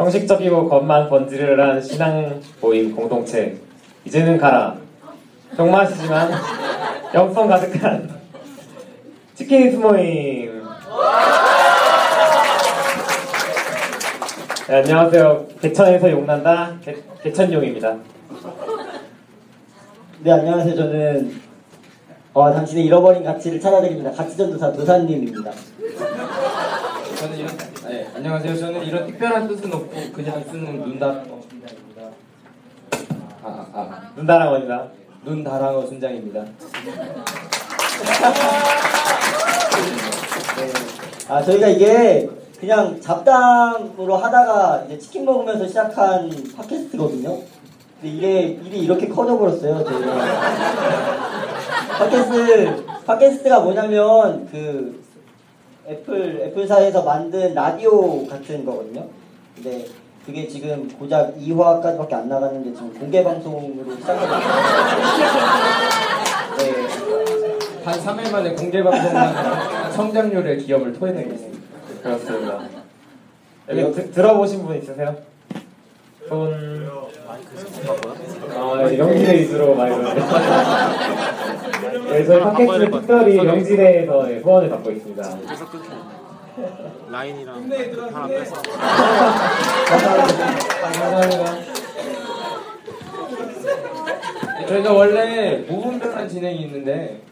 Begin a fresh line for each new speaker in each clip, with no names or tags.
형식적이고 겉만 번지르르한 신앙 모임 공동체. 이제는 가라. 병맛이지만 영성 가득한 치킨 스모임. 네, 안녕하세요. 개천에서 용난다? 개, 개천용입니다.
네 안녕하세요. 저는 어, 당신의 잃어버린 가치를 찾아드립니다. 가치전도사 도사님입니다
안녕하세요. 저는 이런 특별한 뜻은 없고 그냥 쓰는 순장입니다. 아, 아, 아.
눈다랑어입니다
눈다랑어 순장입니다.
네. 아 저희가 이게 그냥 잡담으로 하다가 이제 치킨 먹으면서 시작한 팟캐스트거든요 근데 이게 일이 이렇게 커져버렸어요 저희가 팟캐스트 팟캐스트가 뭐냐면 그 애플 애플사에서 만든 라디오 같은 거거든요. 근데 그게 지금 고작 2화까지밖에 안 나갔는데 지금 공개 방송으로 시작했어요. 네.
한 3일 만에 공개 방송만 성장률의 기업을 토해내고 있습니다.
그렇습니다 여기 드, 들어보신 분 있으세요? 손... 아, 명지대 위주로 많이 네, 저희 팟캐스트는 특별히 명지대에서 네, 후원을 받고 있습니다
라인이랑 하나 빼서
감사합니다
저희가 원래 무분별한 진행이 있는데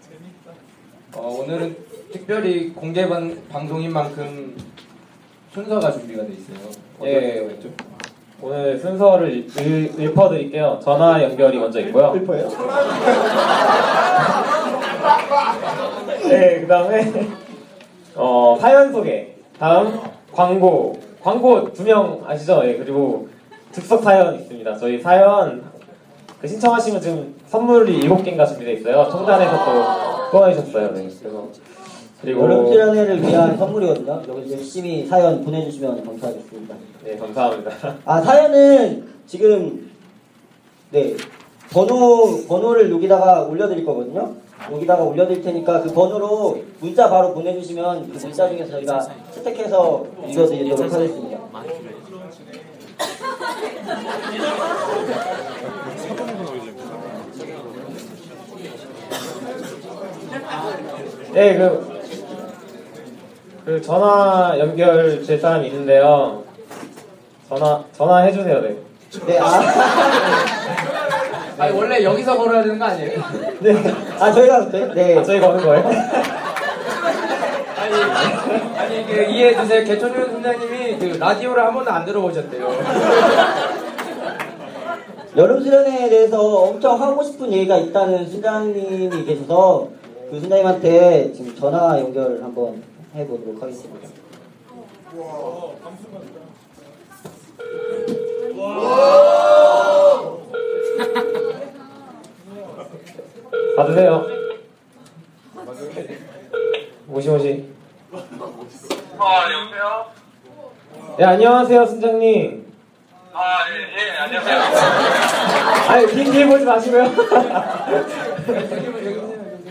어, 오늘은 특별히 공개 방, 방송인 만큼 순서가 준비가 돼 있어요.
예.
어떤 거였죠?
오늘 순서를 일, 읊어드릴게요. 전화 연결이 먼저 있고요.
슬퍼요?
네, 그 다음에 어, 사연 소개. 다음 광고. 광고 두 명 아시죠? 예, 그리고 즉석 사연 있습니다. 저희 사연 그 신청하시면 지금 선물이 일곱 개인가 준비되어 있어요. 청단에서 또 후원해주셨어요. 네, 그래서 그리고
출연회를 위한 선물이거든요. 여기 열심히 사연 보내주시면 감사하겠습니다.
네, 감사합니다.
아 사연은 지금 네 번호 번호를 여기다가 올려드릴 거거든요. 여기다가 올려드릴 테니까 그 번호로 문자 바로 보내주시면 그 문자 중에서 저희가 채택해서 읽어드리도록 하겠습니다.
네, 그, 그 전화 연결 될 사람이 있는데요. 전화 전화 해주세요. 네.
네, 아,
아니 원래 여기서 걸어야 되는 거 아니에요?
네, 아 저희가 네, 네.
아, 저희 거는 거예요?
아니 아니 그 이해해 주세요. 개천윤 순장님이 그 라디오를 한 번도 안 들어보셨대요.
여름 수련회에 대해서 엄청 하고 싶은 얘기가 있다는 순장님이 계셔서 그 순장님한테 지금 전화 연결 한번 해보도록 하겠습니다.
받으세요. 모시모시.
아, 여보세요?
네, 안녕하세요, 순장님.
아, 예, 예, 안녕하세요.
아니, 긴길 보지 마시고요.
네,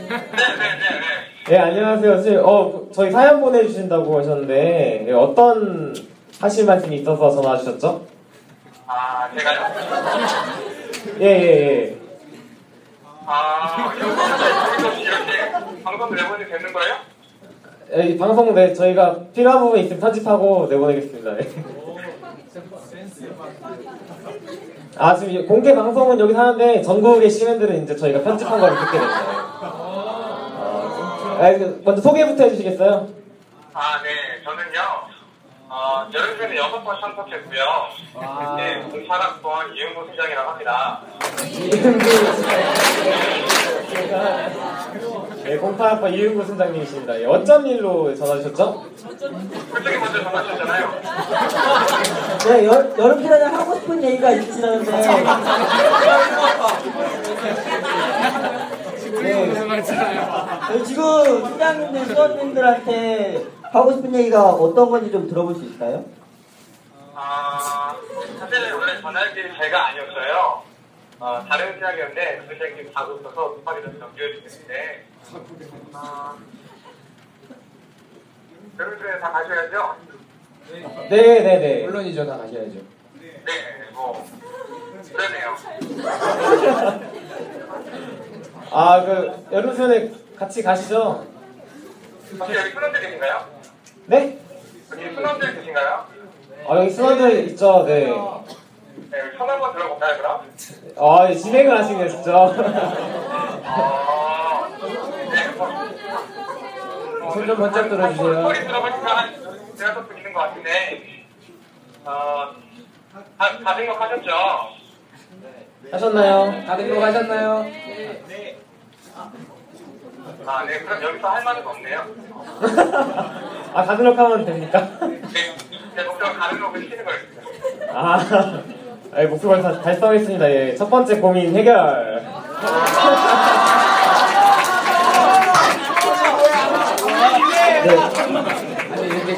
네, 네, 네.
네, 안녕하세요. 선생님. 어, 저희 사연 보내주신다고 하셨는데, 네, 어떤 하실 말씀이 있어서 전화 주셨죠?
아, 제가요?
예, 예, 예.
아, 여기서 이렇게 방송 내보내도 되는 거예요?
예, 이 방송 네 저희가 필요한 부분 있으면 편집하고 내보내겠습니다. 네. 아 지금 이 공개 방송은 여기 하는데 전국의 시민들은 이제 저희가 편집한 걸 듣게 됩 아, 아, 그 먼저 소개부터 해주시겠어요?
아, 네. 저는요, 어, 여름에는 여섯 번 참석했고요. 네, 08학번 이은구 수장이라고 합니다.
네, 08학번 이은구 순장님이십니다. 예, 어쩐 일로 전화 주셨죠?
그쪽이 먼저 전화하셨잖아요.
네, 여, 여름 기간에 하고 싶은 얘기가 있 으시다는데. 네. 네, 지금 팀장님들, 수원님들한테 하고 싶은 얘기가 어떤 건지 좀 들어볼 수 있을까요?
아, 사실 원래 전화할 게 제가 아니었어요. 어, 다른 수장이었는데, 그 수장님 가고 있어서 급하게 좀 연결해주셨는데, 아, 여러분들 다 가셔야죠?
네네 네.
물론이죠, 다 가셔야죠.
네, 뭐, 그러네요.
아 그 여름 수련회 같이 가시죠?
혹시 여기 순원들 계신가요?
네?
여기 순원들 계신가요?
아 여기 수원들 있죠? 네.
네, 여기 손 한번 들어볼까요, 그럼?
아 진행을 하시네요 진짜.
아, 네, 뭐.
손좀 번쩍 들어주세요.
소리 들어보니까 한 대여섯 분 있는 것 같은데, 어, 다, 다 등록하셨죠?
하셨나요?
다 등록하셨나요?
아, 네, 그럼 여기서 할 말은 없네요.
아 가등록하면 됩니까?
네, 제 목표가 가는 록을 시키는 거였습니다.
아, 아 목표를 다 달성했습니다. 예, 첫 번째 고민 해결.
아니, 이렇게,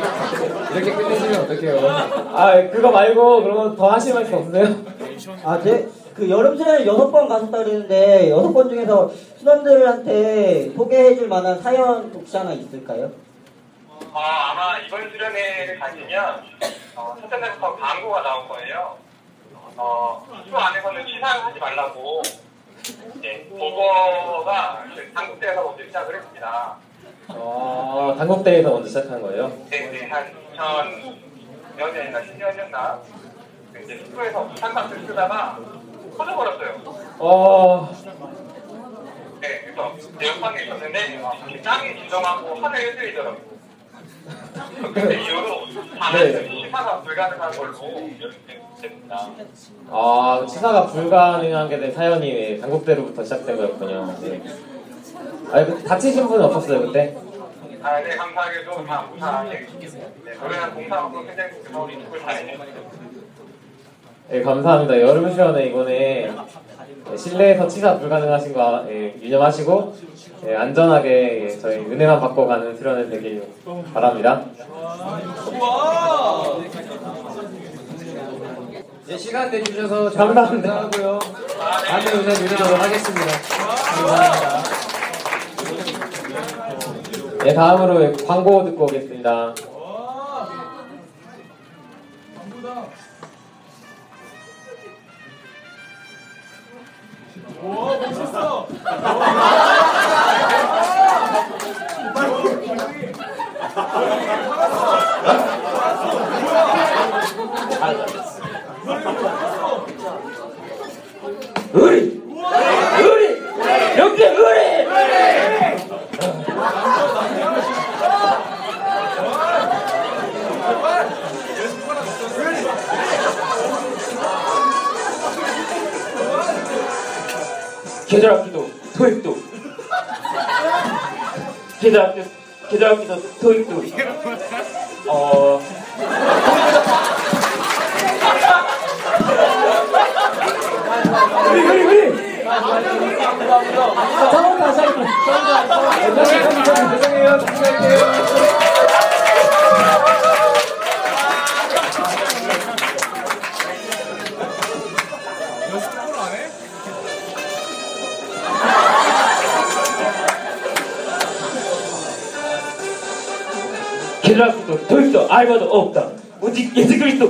이렇게 끝내시면 어떡해요.
아 그거 말고 그러면 더 하실 말씀 없으세요?
아, 네. 그 여름 수련회 여섯 번 가셨다 그러는데 여섯 번 중에서 수련들한테 소개해줄 만한 사연 혹시 하나 있을까요?
어, 아마 이번 수련회를 가시면, 어, 첫째 날부터 광고가 나올 거예요. 어, 수 안에서는 치사를 하지 말라고, 예, 그거가 당국대에서 먼저 시작을 했습니다.
어, 당국대에서 먼저 시작한 거예요.
네, 네, 한 2000년이나 10년이었나? 이제 숙소에서 부산박을 쓰다가 터져버렸어요.
어,
네, 그래서 내 옆방에 있었는데 어, 짱이 지정하고 하늘 해드리더라고요. 그때 이후로 다른
네.
시사가 불가능한 걸로 이렇게 됐습니다.
아 치사가 불가능한 게된 사연이 예, 당국대로부터 시작된 거였군요. 네. 아, 그 다치신 분은 없었어요 그때?
아, 네, 감사하게도 다 무사하게 네, 노래한 공사하고 선생님께서 우리 축을 잘해주셨습니다.
네, 감사합니다. 여름 시간에 이번에 실내에서 치사 불가능하신 거 예, 유념하시고 예, 안전하게 예, 저희 은혜만 받고 가는 수련회 되길 바랍니다.
예, 시간 내주셔서 정말
감사합니다.
감사하고요. 다음에 우선 누리도록 하겠습니다. 감사합니다.
네, 다음으로 예, 광고 듣고 오겠습니다.
의리! 의리! 여기 의리!
계절 학기도 토익도. 계절 학기 계절 학기도 토익도. 어 토익도 알바도 없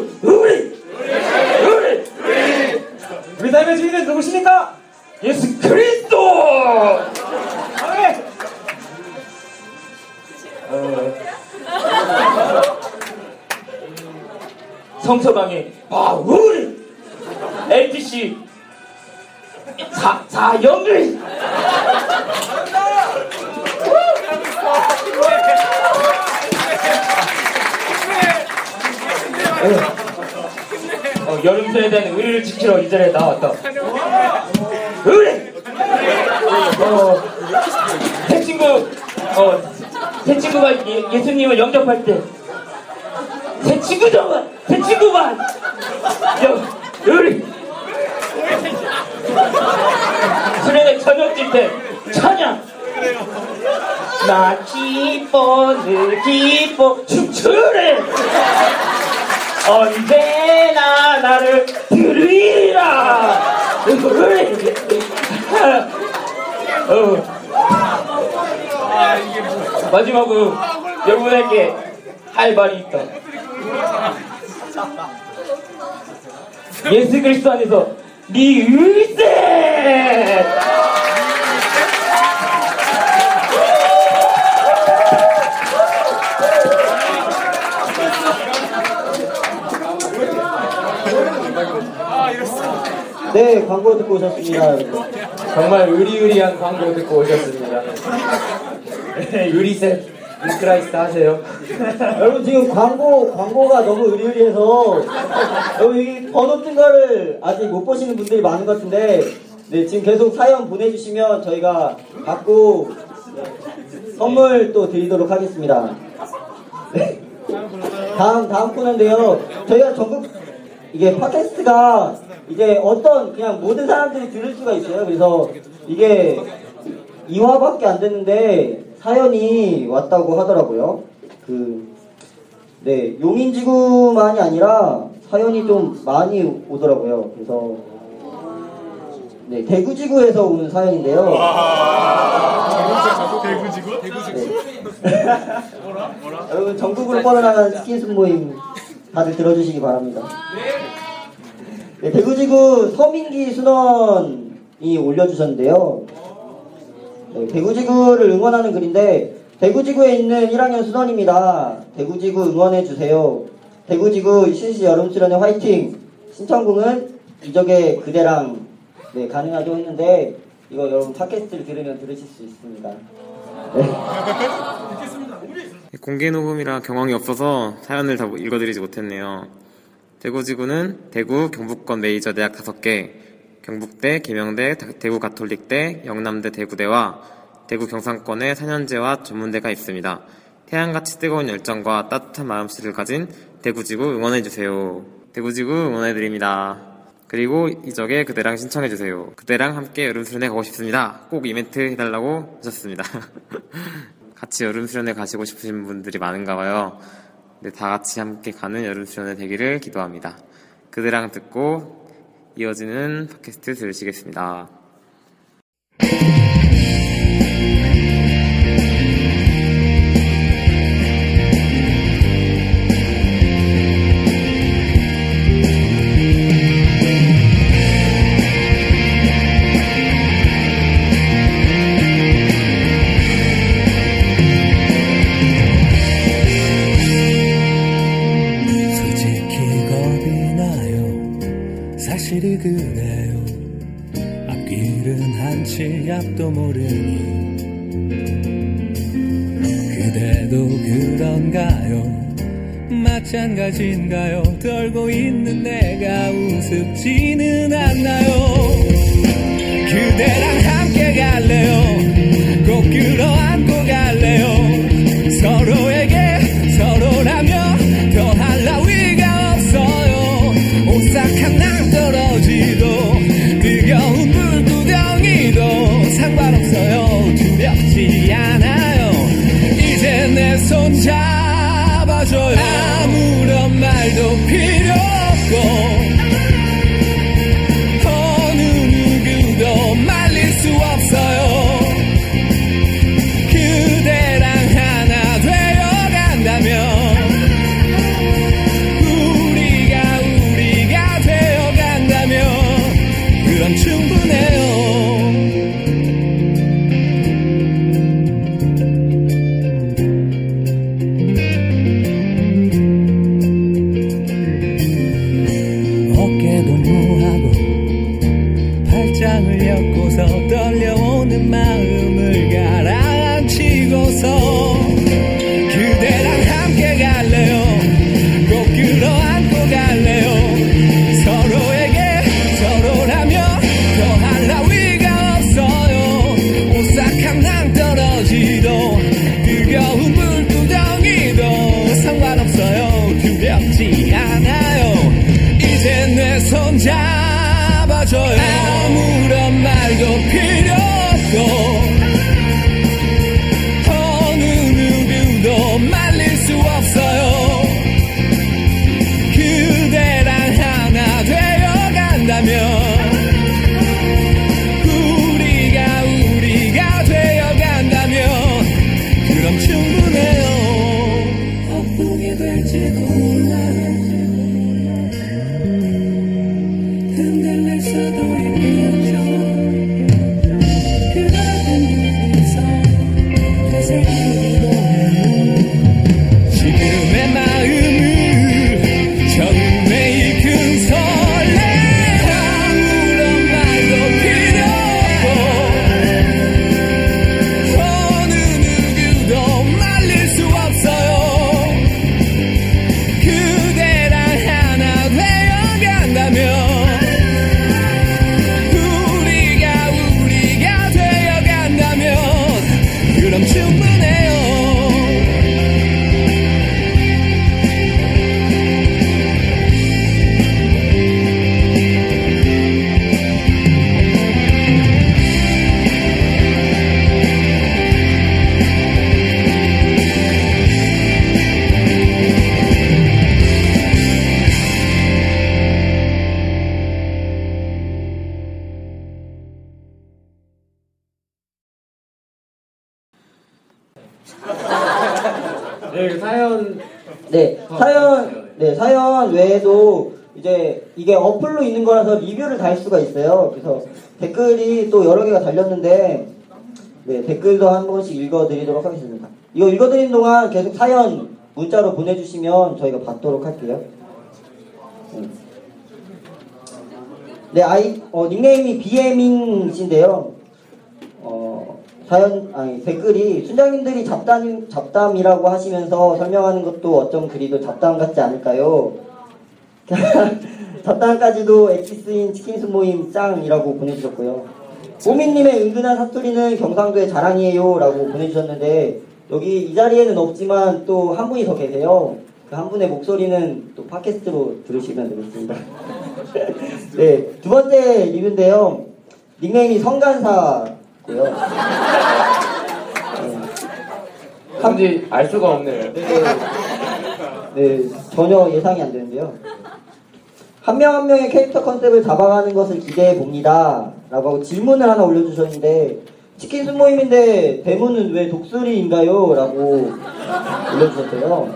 때 찬양! 나 기뻐, 늘 기뻐, 춤추래! 언제나 나를 들으리라. 어. 마지막으로 여러분에게 할 말이 있다. 예수 그리스도 안에서 네 의세.
네, 광고 듣고 오셨습니다.
정말 의리의리한 광고 듣고 오셨습니다. 네, 의리셋 인크라이스트 하세요.
여러분 지금 광고 광고가 너무 의리의리해서 여러분 여기 번호 뜬 거를 아직 못 보시는 분들이 많은 것 같은데 네 지금 계속 사연 보내주시면 저희가 받고 선물 또 드리도록 하겠습니다. 네. 다음 다음 코너인데요. 저희가 전국 이게 팟캐스트가 이제 어떤 그냥 모든 사람들이 들을 수가 있어요. 그래서 이게 2화밖에 안 됐는데 사연이 왔다고 하더라고요. 그, 네, 용인지구만이 아니라 사연이 좀 많이 오더라고요. 그래서, 네, 대구지구에서 온 사연인데요.
대구지구? 대구지구?
여러분, 전국으로 뻗어나가는 스킨십 모임 다들 들어주시기 바랍니다. 네, 대구지구 서민기 순원이 올려주셨는데요. 네, 대구지구를 응원하는 글인데 대구지구에 있는 1학년 수원입니다. 대구지구 응원해주세요. 대구지구 실시 여름 수련회 화이팅! 신청곡은 이적의 그대랑 네, 가능하죠 했는데 이거 여러분 팟캐스트를 들으면 들으실 수 있습니다. 네.
공개 녹음이라 경황이 없어서 사연을 다 읽어드리지 못했네요. 대구지구는 대구 경북권 메이저 대학 5개, 경북대, 계명대, 대구 가톨릭대, 영남대 대구대와 대구 경상권에 4년제와 전문대가 있습니다. 태양같이 뜨거운 열정과 따뜻한 마음씨를 가진 대구지구 응원해주세요. 대구지구 응원해드립니다. 그리고 이적에 그대랑 신청해주세요. 그대랑 함께 여름 수련회 가고 싶습니다. 꼭 이벤트 해달라고 하셨습니다. 같이 여름 수련회 가시고 싶으신 분들이 많은가 봐요. 네, 다 같이 함께 가는 여름 수련회 되기를 기도합니다. 그대랑 듣고 이어지는 팟캐스트 들으시겠습니다.
앞도 모르니 그대도 그런가요? 마찬가지인가요? 떨고 있는 내가 우습지는 않나요? 그대랑 함께 갈래요? 꼭 끌어안고 갈래요? 서로에게 이제
이게 어플로 있는 거라서 리뷰를 달 수가 있어요. 그래서 댓글이 또 여러 개가 달렸는데, 네, 댓글도 한 번씩 읽어드리도록 하겠습니다. 이거 읽어드리는 동안 계속 사연 문자로 보내주시면 저희가 받도록 할게요. 음. 네, 아이, 어, 닉네임이 비에밍 씨인데요. 어, 사연, 아니, 댓글이, 순장님들이 잡담, 잡담이라고 하시면서 설명하는 것도 어쩜 그리도 잡담 같지 않을까요? 잡담까지도 엑기스인 치킨순 모임 짱이라고 보내주셨고요. 뽀미님의 은근한 사투리는 경상도의 자랑이에요. 라고 보내주셨는데, 여기 이 자리에는 없지만 또 한 분이 더 계세요. 그 한 분의 목소리는 또 팟캐스트로 들으시면 되겠습니다. 네, 두 번째 리뷰인데요. 닉네임이 성간사고요.
한지 알 수가 없네요.
네, 전혀 예상이 안 되는데요. 한 명 한 명의 캐릭터 컨셉을 잡아가는 것을 기대해 봅니다. 라고 질문을 하나 올려주셨는데, 치킨 순모임인데 대문은 왜 독수리인가요? 라고 올려주셨어요.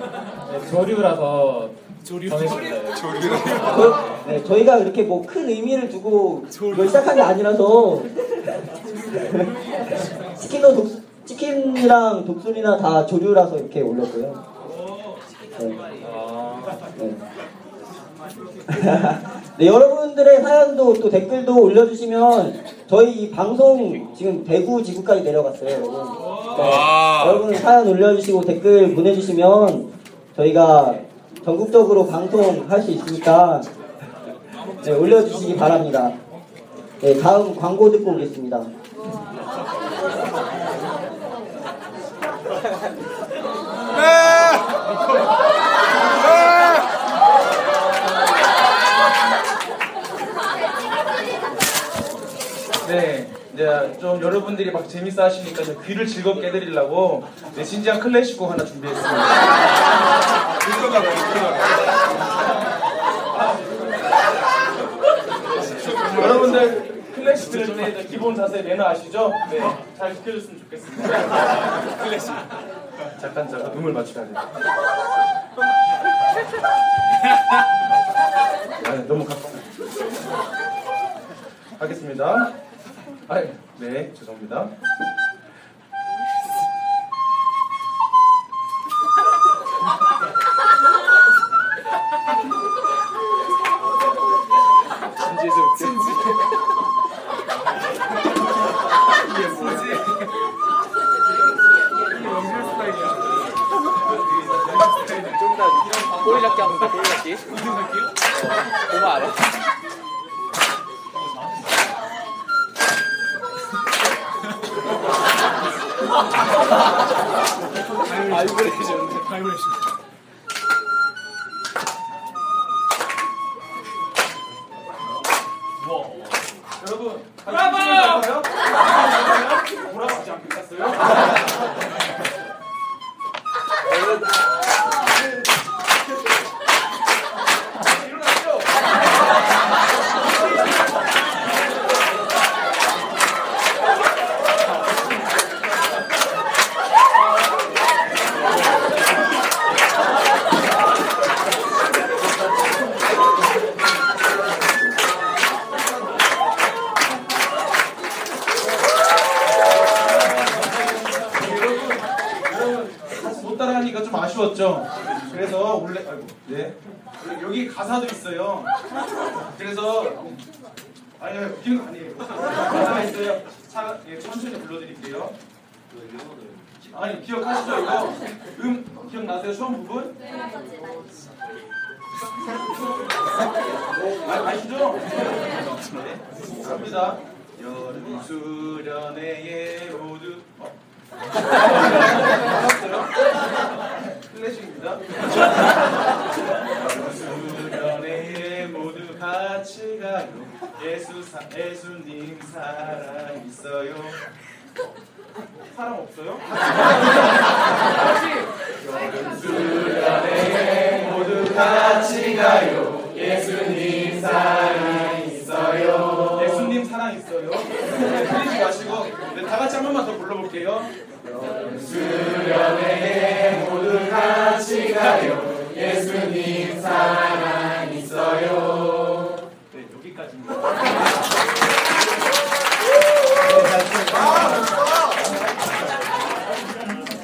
네, 조류라서 정했습니다.
저, 네, 저희가 이렇게 뭐 큰 의미를 두고 이걸 시작한 게 아니라서 치킨도 독, 치킨이랑 독수리나 다 조류라서 이렇게 올렸고요. 네. 네. 네, 여러분들의 사연도 또 댓글도 올려주시면 저희 이 방송 지금 대구 지구까지 내려갔어요, 여러분. 네, 여러분 사연 올려주시고 댓글 보내주시면 저희가 전국적으로 방송할 수 있으니까 네, 올려주시기 바랍니다. 네, 다음 광고 듣고 오겠습니다.
네, 이제 좀 여러분들이 막 재밌어 하시니까 좀 귀를 즐겁게 해드리려고 네, 진지한 클래식곡 하나 준비했습니다. 여러분들 클래식 들을 때 기본 자세 매너 아시죠? 네, 잘 지켜줬으면 좋겠습니다. 클래식. 잠깐 잠깐 눈을 맞춰야 돼요. 아니, 너무 가까워. 하겠습니다. 아, 네, 죄송합니다. 진지. 이게 뭐지? 연결 스타일이야. 좀더 이런 꼬리 잡기 하면 돼, 꼬리 잡기. 이런 느낌? 보면 알아. 바이브레이션. 바이브레이션. 그래서 아니 아니 웃기는 거 아니에요. 가사가 있어요. 차, 예, 천천히 불러드릴게요. 아니 기억하시죠 이거 음 기억나세요 처음 부분? 아, 아시죠? 네 갑니다. 여름 수련회에 모두 어. 클래식입니다. 같이 가요. 예수 사, 예수님 사랑 있어요. 사람 없어요? 수련회에 모두 같이 가요. 예수님 사랑 있어요. 예수님 사랑 있어요. 네, 틀리지 마시고 네, 다 같이 한 번만 더 불러볼게요. 여름 수련회에 모두 같이 가요. 예수님 사랑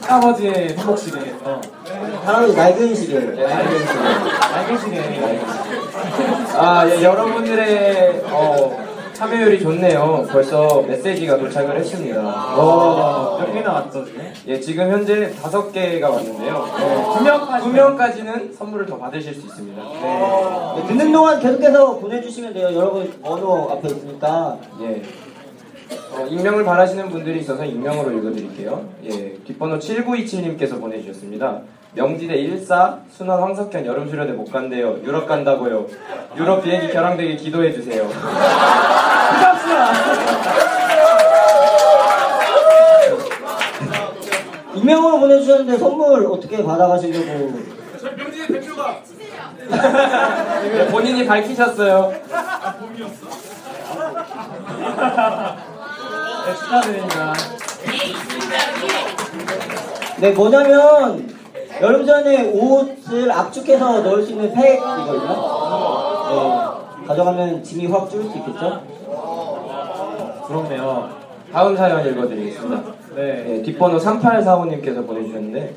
할아버지의 손목시계. 어.
할아버지 낡은 시계.
낡은 시계. 낡은 시계. 아, 예, 여러분들의 어, 참여율이 좋네요. 벌써 메시지가 도착을 했습니다.
와, 몇 개나 왔죠, 지금?
예, 지금 현재 다섯 개가 왔는데요.
두 명까지.
두 명까지는 선물을 더 받으실 수 있습니다.
네, 듣는 동안 계속해서 보내주시면 돼요. 여러분 번호 앞에 있으니까.
예. 어, 익명을 바라시는 분들이 있어서 익명으로 읽어드릴게요. 예, 뒷번호 7927님께서 보내주셨습니다. 명지대 14 순원 황석현 여름 수련회 못 간대요. 유럽 간다고요. 유럽 비행기 결항되게 기도해 주세요.
익명으로 보내주셨는데 선물 어떻게 받아가시려고?
저 명진의 대표가
네, 본인이 밝히셨어요.
네, 축하드립니다.
네, 뭐냐면 여름 전에 옷을 압축해서 넣을 수 있는 팩이거든요. 네, 가져가면 짐이 확 줄을 수 있겠죠?
부럽네요.
다음 사연 읽어드리겠습니다.
네.
네, 뒷번호 3845님께서 보내주셨는데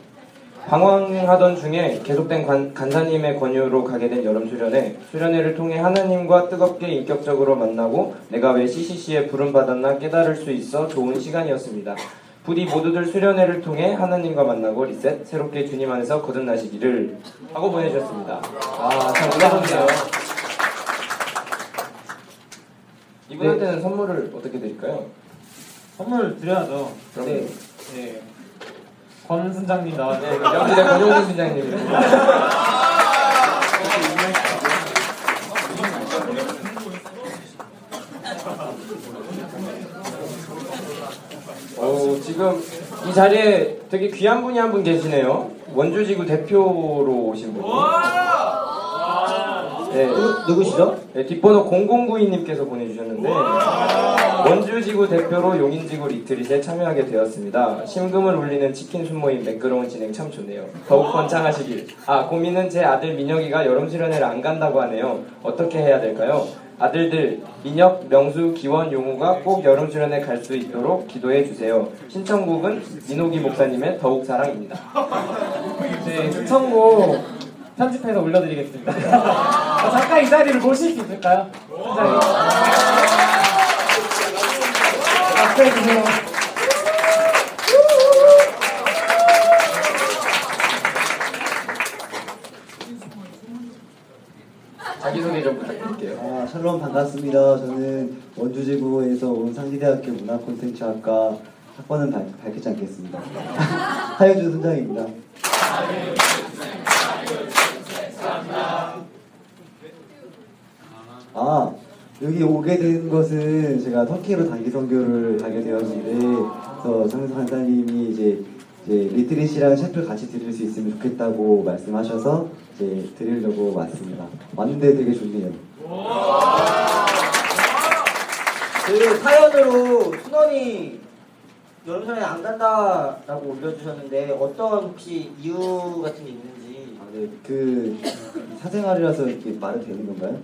방황하던 중에 계속된 관- 간사님의 권유로 가게 된 여름 수련회 수련회를 통해 하나님과 뜨겁게 인격적으로 만나고 내가 왜 CCC에 부름받았나 깨달을 수 있어 좋은 시간이었습니다. 부디 모두들 수련회를 통해 하나님과 만나고 리셋 새롭게 주님 안에서 거듭나시기를 하고 보내주셨습니다. 아, 참 감사합니다. 이분한테는 선물을 어떻게 드릴까요?
선물 드려야죠.
그럼요.
네. 네. 권 순장님 나왔네.
네, 명지대 권용진 순장님입니다. 어, 지금 이 자리에 되게 귀한 분이 한 분 계시네요. 원주지구 대표로 오신 분. 네.
누구시죠?
네, 뒷번호 0092님께서 보내주셨는데 원주지구 대표로 용인지구 리트릿에 참여하게 되었습니다. 심금을 울리는 치킨 순모임 매끄러운 진행 참 좋네요. 더욱 번창하시길. 아 고민은 제 아들 민혁이가 여름 수련회를 안 간다고 하네요. 어떻게 해야 될까요? 아들들 민혁, 명수, 기원, 용우가 꼭 여름 수련회 갈 수 있도록 기도해 주세요. 신청곡은 민호기 목사님의 더욱 사랑입니다.
네, 신청곡 편집해서 올려드리겠습니다. 어, 잠깐 이 자리를 모실 수 있을까요? 박수 해주세요.
자기소개 좀 부탁드릴게요.
아, 샬롬 반갑습니다. 저는 원주지구에서 온 상지대학교 문화콘텐츠학과 학번은 밝, 밝히지 않겠습니다. 하여준 순장입니다. 아, 여기 오게 된 것은 제가 터키로 단기 선교를 가게 되었는데, 그래서 장수 간사님이 이제, 이제 리트릿이랑 셰프를 같이 드릴 수 있으면 좋겠다고 말씀하셔서 이제 드리려고 왔습니다. 왔는데 되게 좋네요.
그 사연으로 순원이 여름 전에 안 간다라고 올려주셨는데 어떤 혹시 이유 같은 게 있는지
아, 네, 그 사생활이라서 이렇게 말이 되는 건가요?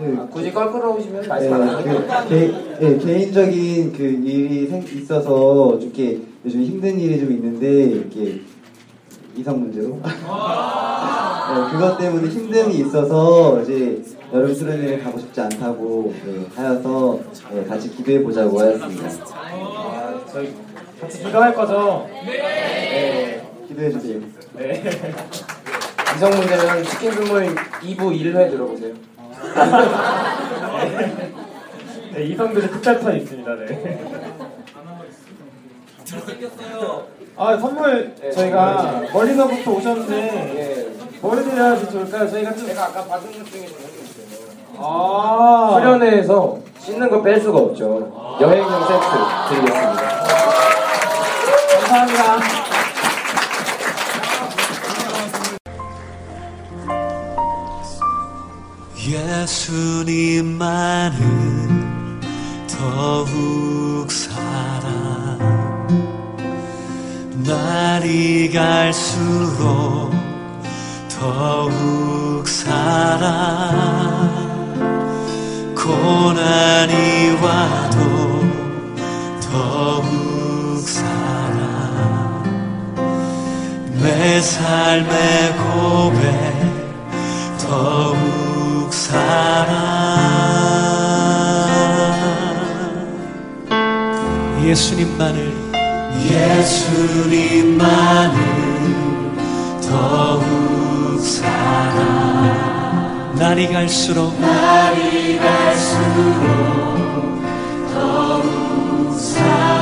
네,
아, 굳이 껄끄러우시면 말씀
네,
안 하셔도
그, 개, 네, 개인적인 그 일이 생, 있어서 좀 이렇게 요즘 힘든 일이 좀 있는데 이렇게 이성 문제로. 네, 그것 때문에 힘듦이 있어서 이제 여름 수련회를 가고 싶지 않다고 네, 하여서 네, 같이 기도해 보자고 하였습니다.
아, 저희 같이 기도할 거죠? 네.
기도해 주세요.
네.
이성 문제는 치킨 선물 2부 1회 들어보세요.
네, 이성들의 특별턴 있습니다. 네. 아 선물 저희가 멀리서부터 오셨는데 뭘 드려야지 좋을까요? 저희가 좀
제가 아까 받은 것 중에.
아
수련회에서 씻는 거 뺄 수가 없죠. 여행용 세트 드리겠습니다.
예수님만은 더욱 사랑. 날이 갈수록 더욱 사랑. 고난이 와도 더욱 사랑. 내 삶의 고백 더욱 사랑. 예수님만을 예수님만을 더욱 사랑 날이 갈수록 날이 갈수록 더욱 사랑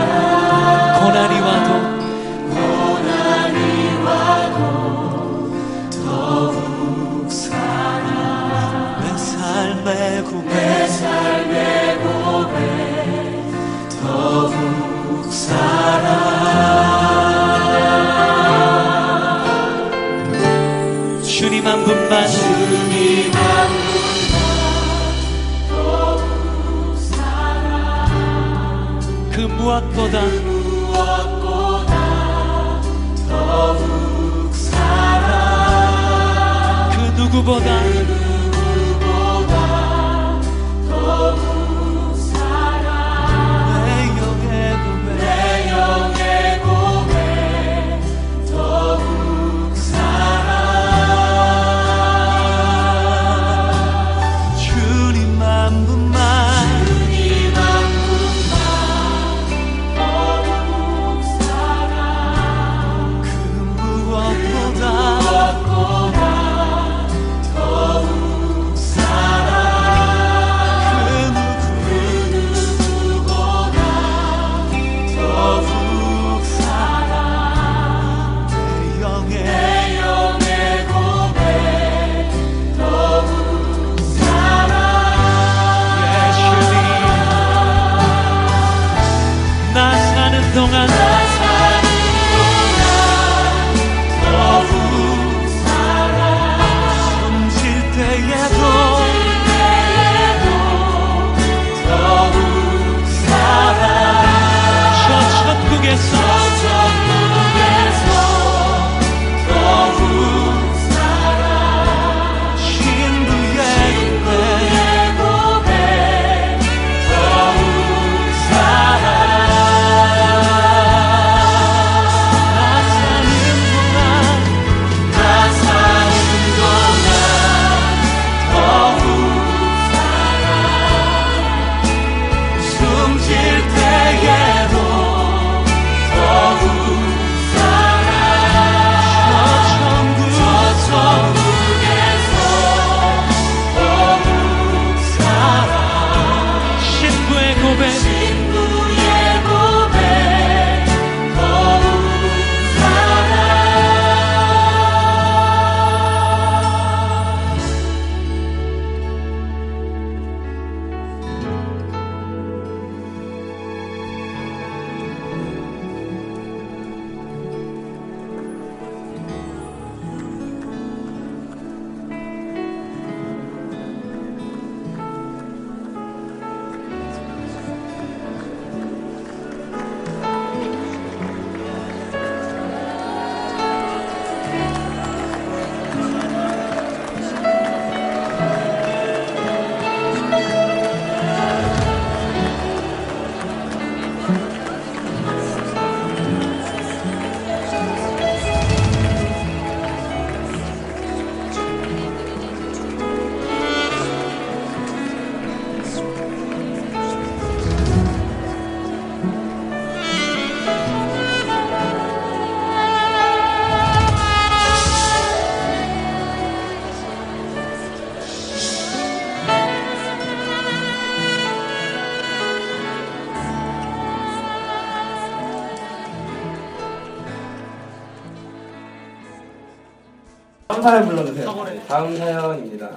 사연 불러주세요. 네, 다음 사연입니다.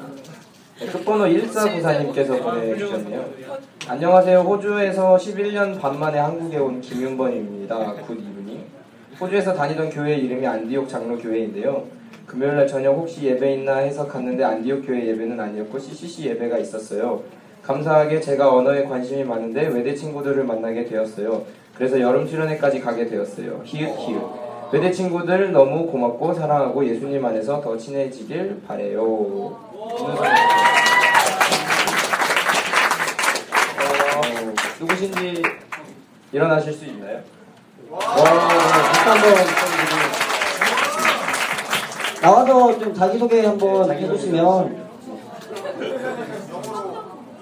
네, 끝번호 1494님께서 보내주셨네요. 안녕하세요. 호주에서 11년 반 만에 한국에 온 김윤번입니다. Good evening. 호주에서 다니던 교회 이름이 안디옥 장로 교회인데요. 금요일 날 저녁 혹시 예배 있나 해서 갔는데 안디옥 교회 예배는 아니었고 CCC 예배가 있었어요. 감사하게 제가 언어에 관심이 많은데 외대 친구들을 만나게 되었어요. 그래서 여름 수련회까지 가게 되었어요. 히읗 히읗. 외대 친구들 너무 고맙고 사랑하고 예수님 안에서 더 친해지길 바래요. 어, 누구신지 일어나실 수 있나요?
와, 박수 한번. 나와서 좀 자기소개 한번 해주시면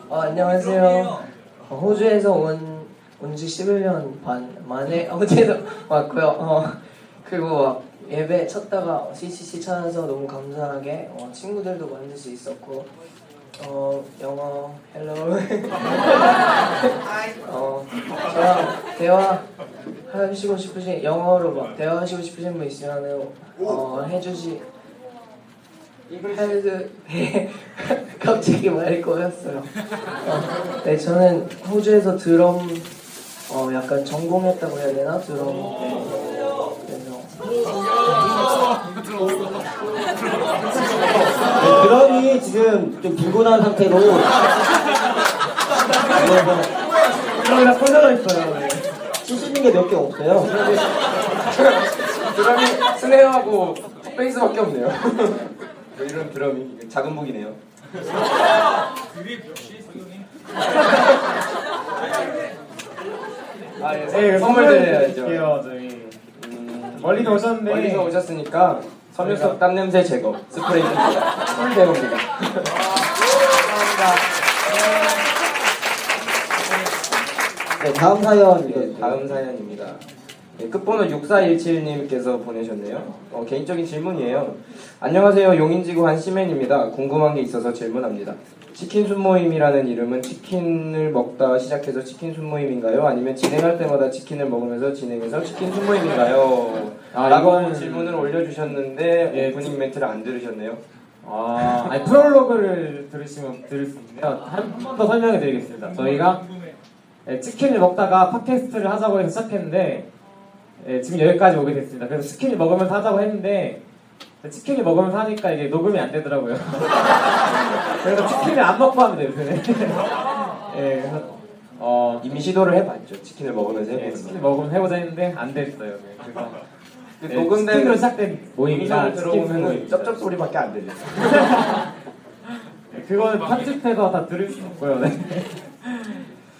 어, 안녕하세요. 어, 호주에서 온, 온지 11년 반 만에 호주에서 왔고요. 어, 그리고 막 예배 쳤다가 CCC 찾아서 너무 감사하게 어, 친구들도 만들 수 있었고 어, 영어 hello. 어, 저랑 대화 하시고 싶으신 영어로 막 대화하시고 싶으신 분 있으면 어, 해주시 해드 갑자기 말이 꼬였어요. 어, 네 저는 호주에서 드럼 어, 약간 전공했다고 해야 되나? 드럼.
네, 드럼이 지금 좀 빈곤한 상태로
드럼이 다 꽂아져 있어요.
칠수 있는 게 몇 개 없어요.
드럼이 스네어하고 베이스밖에 없네요. 뭐 이런 드럼이 작은 무기네요. 아, 예,
네,
선물 드려야죠.
저희. 멀리서 오셨는데.
멀리서 오셨으니까 섬유속 땀 냄새 제거 스프레이 술 대용입니다.
네, 다음 사연
네, 다음 사연입니다. 네, 끝번호 6417님께서 보내셨네요. 어, 개인적인 질문이에요. 안녕하세요. 용인지구 한 시맨입니다. 궁금한 게 있어서 질문합니다. 치킨 순모임이라는 이름은 치킨을 먹다 시작해서 치킨 순모임인가요? 아니면 진행할 때마다 치킨을 먹으면서 진행해서 치킨 순모임인가요?
아,
라고
이건-
질문을 올려주셨는데
예,
오프닝 멘트를 안 들으셨네요.
아, 아니, 프롤로그를 들으시면 들을 수 있는데요. 한 번 더 설명해 드리겠습니다. 저희가 예, 치킨을 먹다가 팟캐스트를 하자고 해서 시작했는데 예, 지금 여기까지 오게 됐습니다. 그래서 치킨을 먹으면서 하자고 했는데 치킨을 먹으면서 하니까 이게 녹음이 안 되더라고요. 그래서 치킨을 안 먹고 하면 돼요, 요새는. 예, 그래서 어,
이미 시도를 해봤죠. 치킨을 먹으면서 해보는
예, 치킨을 먹으면서 해보자 했는데 안 됐어요. 네, 그래서
그
예,
녹음된
치킨으로 시작된 모임이라 모임.
쩝쩝 소리밖에 안 들려요.
네, 그거는 편집해서 다 들을 수 있고요. 네.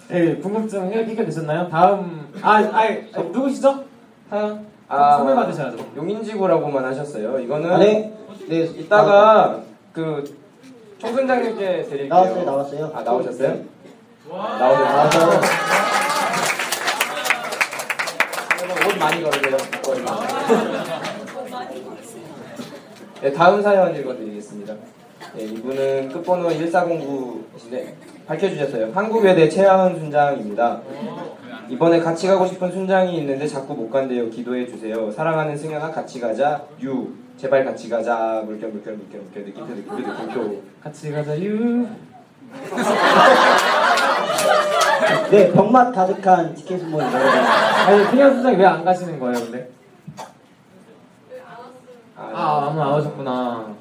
네, 궁금증 해- 해결되셨나요? 다음 아, 아, 아 누구시죠? 사연 선물 받으셔야죠.
용인지구라고만 하셨어요. 이거는
아, 네. 네.
이따가 그 총선장님께 드릴게요.
나왔어요, 나왔어요.
아 나오셨어요?
네.
나오셨어요.
나와서
옷 많이 걸으세요. 네, 다음 사연 읽어드리겠습니다. 네, 이분은 끝번호 1409이신데 밝혀주셨어요. 한국외대 최하은 순장입니다. 이번에 같이 가고 싶은 순장이 있는데 자꾸 못 간대요. 기도해 주세요. 사랑하는 승현아 같이 가자. 유 제발 같이 가자. 물결 물결 물결 물결 느낌표 느낌표 느낌표.
같이 가자 유.
네, 병맛 가득한 치킨 순모임 여러분.
아니 승현 수장이 왜 안 가시는 거예요, 근데? 아 아무 안 오셨구나.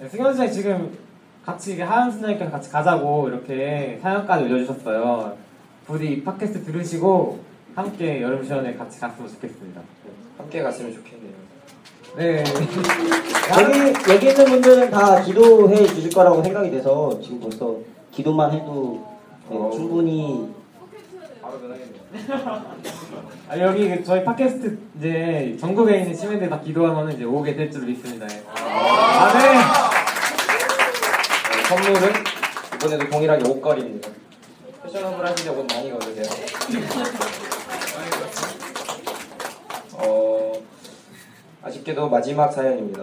네, 승현 수장이 지금 같이 이게 하은 수장님께서 같이 가자고 이렇게 사연까지 올려주셨어요. 부디 이 팟캐스트 들으시고 함께 여름 시원에 같이 갔으면 좋겠습니다.
함께 갔으면 좋겠네요.
네.
여기 여기 있는 분들은 다 기도해 주실 거라고 생각이 돼서 지금 벌써 기도만 해도 네, 충분히
바로 전화겠네요.
아, 여기 그 저희 팟캐스트 이제 전국에 있는 시민들 다 기도하면 이제 오게 될 줄 믿습니다. 예. 아, 네.
네, 선물은 이번에도 동일하게 옷걸이입니다. 패셔너블 하시는데 옷 많이 걸으세요. 어, 아쉽게도 마지막 사연입니다.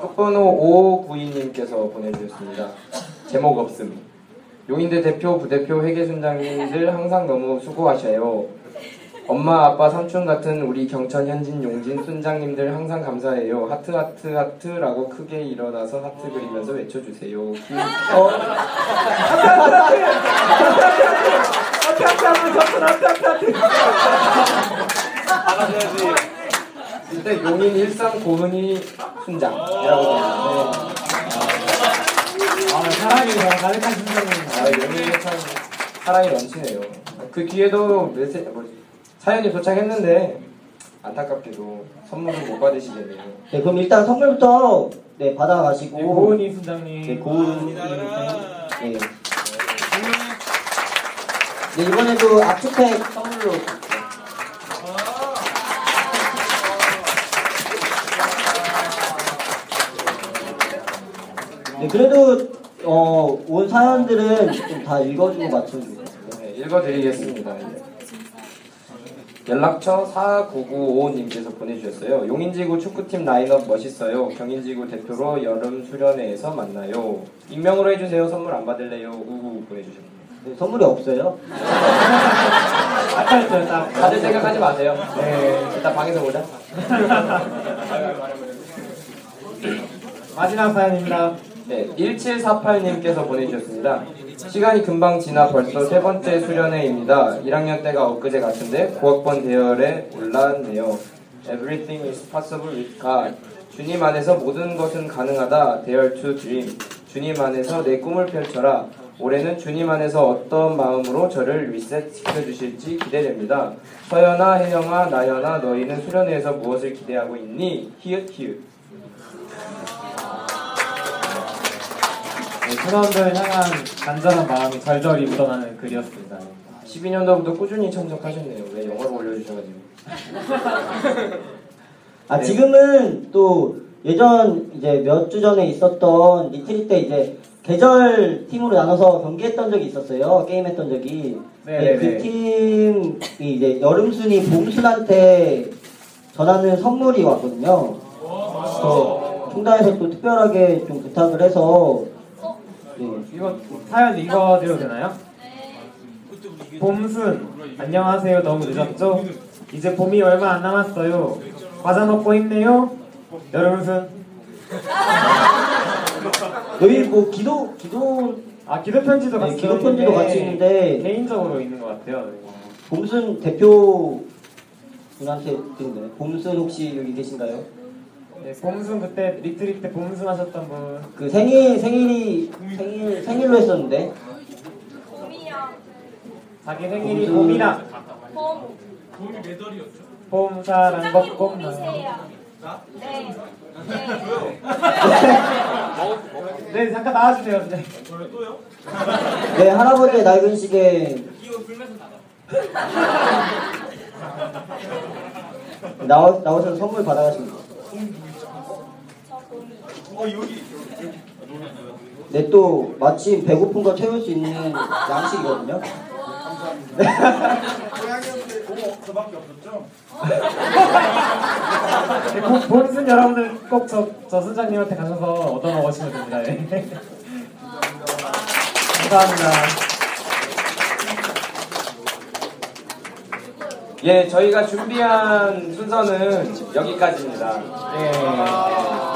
끝번호 5592님께서 보내주셨습니다. 제목 없음. 용인대 대표, 부대표, 회계순장님들 항상 너무 수고하셔요. 엄마, 아빠, 삼촌 같은 우리 경천, 현진, 용진, 순장님들 항상 감사해요. 하트, 하트, 하트라고 크게 일어나서 하트 그리면서 외쳐주세요. 어, 일단 용인 일상 고은이 순장이라고 되는데
아, 사랑이 더 가득한 순장님.
아, 용인이 참 사랑이 넘치네요. 그 뒤에도 메시 뭐, 사연이 도착했는데 안타깝게도 선물을 못 받으시겠네요.
네, 그럼 일단 선물부터 네 받아가시고
네, 고은이 순장님.
네, 고은이 네. 네, 이번에도 압축팩 선물로 네, 그래도 어, 온 사연들은 좀 다 읽어주고 맞춰주고
네, 읽어드리겠습니다. 연락처 49955님께서 보내주셨어요. 용인지구 축구팀 라인업 멋있어요. 경인지구 대표로 여름 수련회에서 만나요. 익명으로 해주세요. 선물 안 받을래요. 우우 보내주셨네요.
네, 선물이 없어요?
아까 했어요. 딱 받을 생각하지 마세요. 네, 일단 방에서 보자.
마지막 사연입니다.
네, 1748님께서 보내주셨습니다. 시간이 금방 지나 벌써 세 번째 수련회입니다. 1학년 때가 엊그제 같은데 고학번 대열에 올라왔네요. Everything is possible with God. 주님 안에서 모든 것은 가능하다. Dare to dream. 주님 안에서 내 꿈을 펼쳐라. 올해는 주님 안에서 어떤 마음으로 저를 리셋 시켜 주실지 기대됩니다. 서연아, 혜영아, 나연아, 너희는 수련회에서 무엇을 기대하고 있니? 히읗 히읗.
네, 순원들 향한 간절한 마음이 절절히 묻어나는 글이었습니다.
12년도부터 꾸준히 참석하셨네요. 왜 영어로 올려주셔가지고.
아
네.
지금은 또 예전 이제 몇 주 전에 있었던 retreat 때 이제 계절 팀으로 나눠서 경기했던 적이 있었어요. 게임했던 적이.
네네네.
그 팀이 이제 여름순이 봄순한테 전하는 선물이 왔거든요. 그래서 총단에서 또 특별하게 좀 부탁을 해서 네.
이거 사연 읽어드려도 되나요? 봄순. 안녕하세요. 너무 늦었죠? 이제 봄이 얼마 안 남았어요. 과자 먹고 힘내요. 여름순.
여기 뭐 기도 기도
아 기도 편지도
네,
같이
기도 편지도 같이 있는데
개인적으로 있는 것 같아요.
봄순 대표 분한테 드린다요 봄순 혹시 여기 계신가요?
네, 봄순 그때 retreat 때 봄순 하셨던 분.
그 생일 생일이 생일 생일로 했었는데.
자기 생일이 봄이다
봄이 몇 월이었죠?
봄. 사랑 벚꽃 나
네.
네. 잠깐 나와주세요. 네.
또요?
네 할아버지의 낡은 시계. 나오 나오셔서 선물 받아가십니다.
어 여기
네또 마침 배고픈 거 채울 수 있는 양식이거든요.
고양이한테 고모 저밖에 없었죠?
네, 봄- 봄순 여러분들 꼭저저 순장님한테 가셔서 얻어 먹으시면 됩니다. 네. 감사합니다.
예, 저희가 준비한 순서는 여기까지입니다. 예.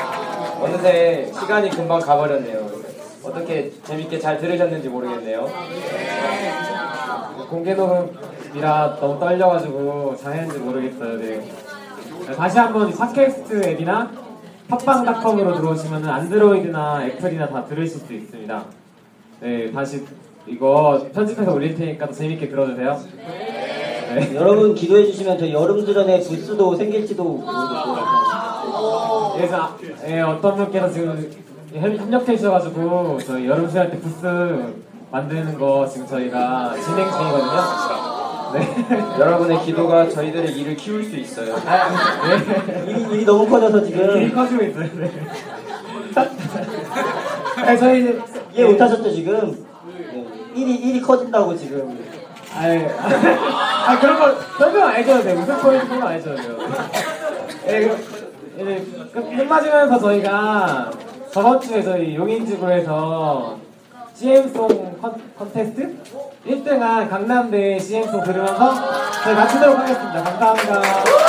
어느새 시간이 금방 가버렸네요. 어떻게 재밌게 잘 들으셨는지 모르겠네요.
공개 녹음이라 너무 떨려가지고 잘 했는지 모르겠어요. 네. 다시 한번 팟캐스트 앱이나 팟빵닷컴으로 들어오시면 안드로이드나 애플이나 다 들으실 수 있습니다. 네, 다시 이거 편집해서 올릴 테니까 더 재밌게 들어주세요. 네.
여러분 기도해 주시면 저 여름 수련회 부스도 생길지도 모르겠어요.
그래서 아, 예, 어떤 분께서 지금 협- 협력해 주셔가지고 저희 여름 수련 때 부스 만드는 거 지금 저희가 진행 중이거든요. 네.
여러분의 기도가 저희들의 일을 키울 수 있어요.
네.
일이, 일이 너무 커져서 지금
일이 커지고 있어요. 네. 네, 저희 이제
이해 못하셨죠 지금? 네. 일이 일이 커진다고 지금.
아예 아 그런 거 설명 안 해줘도 돼요. 무슨 포인트 설명 안 해줘도 돼요. 예, 그, 예, 끝- 끝마치면서 저희가 저번 주에 저희 용인지구에서 CM송 컨, 컨테스트?
1등한 강남대 CM송 들으면서 저희 마치도록 하겠습니다. 감사합니다.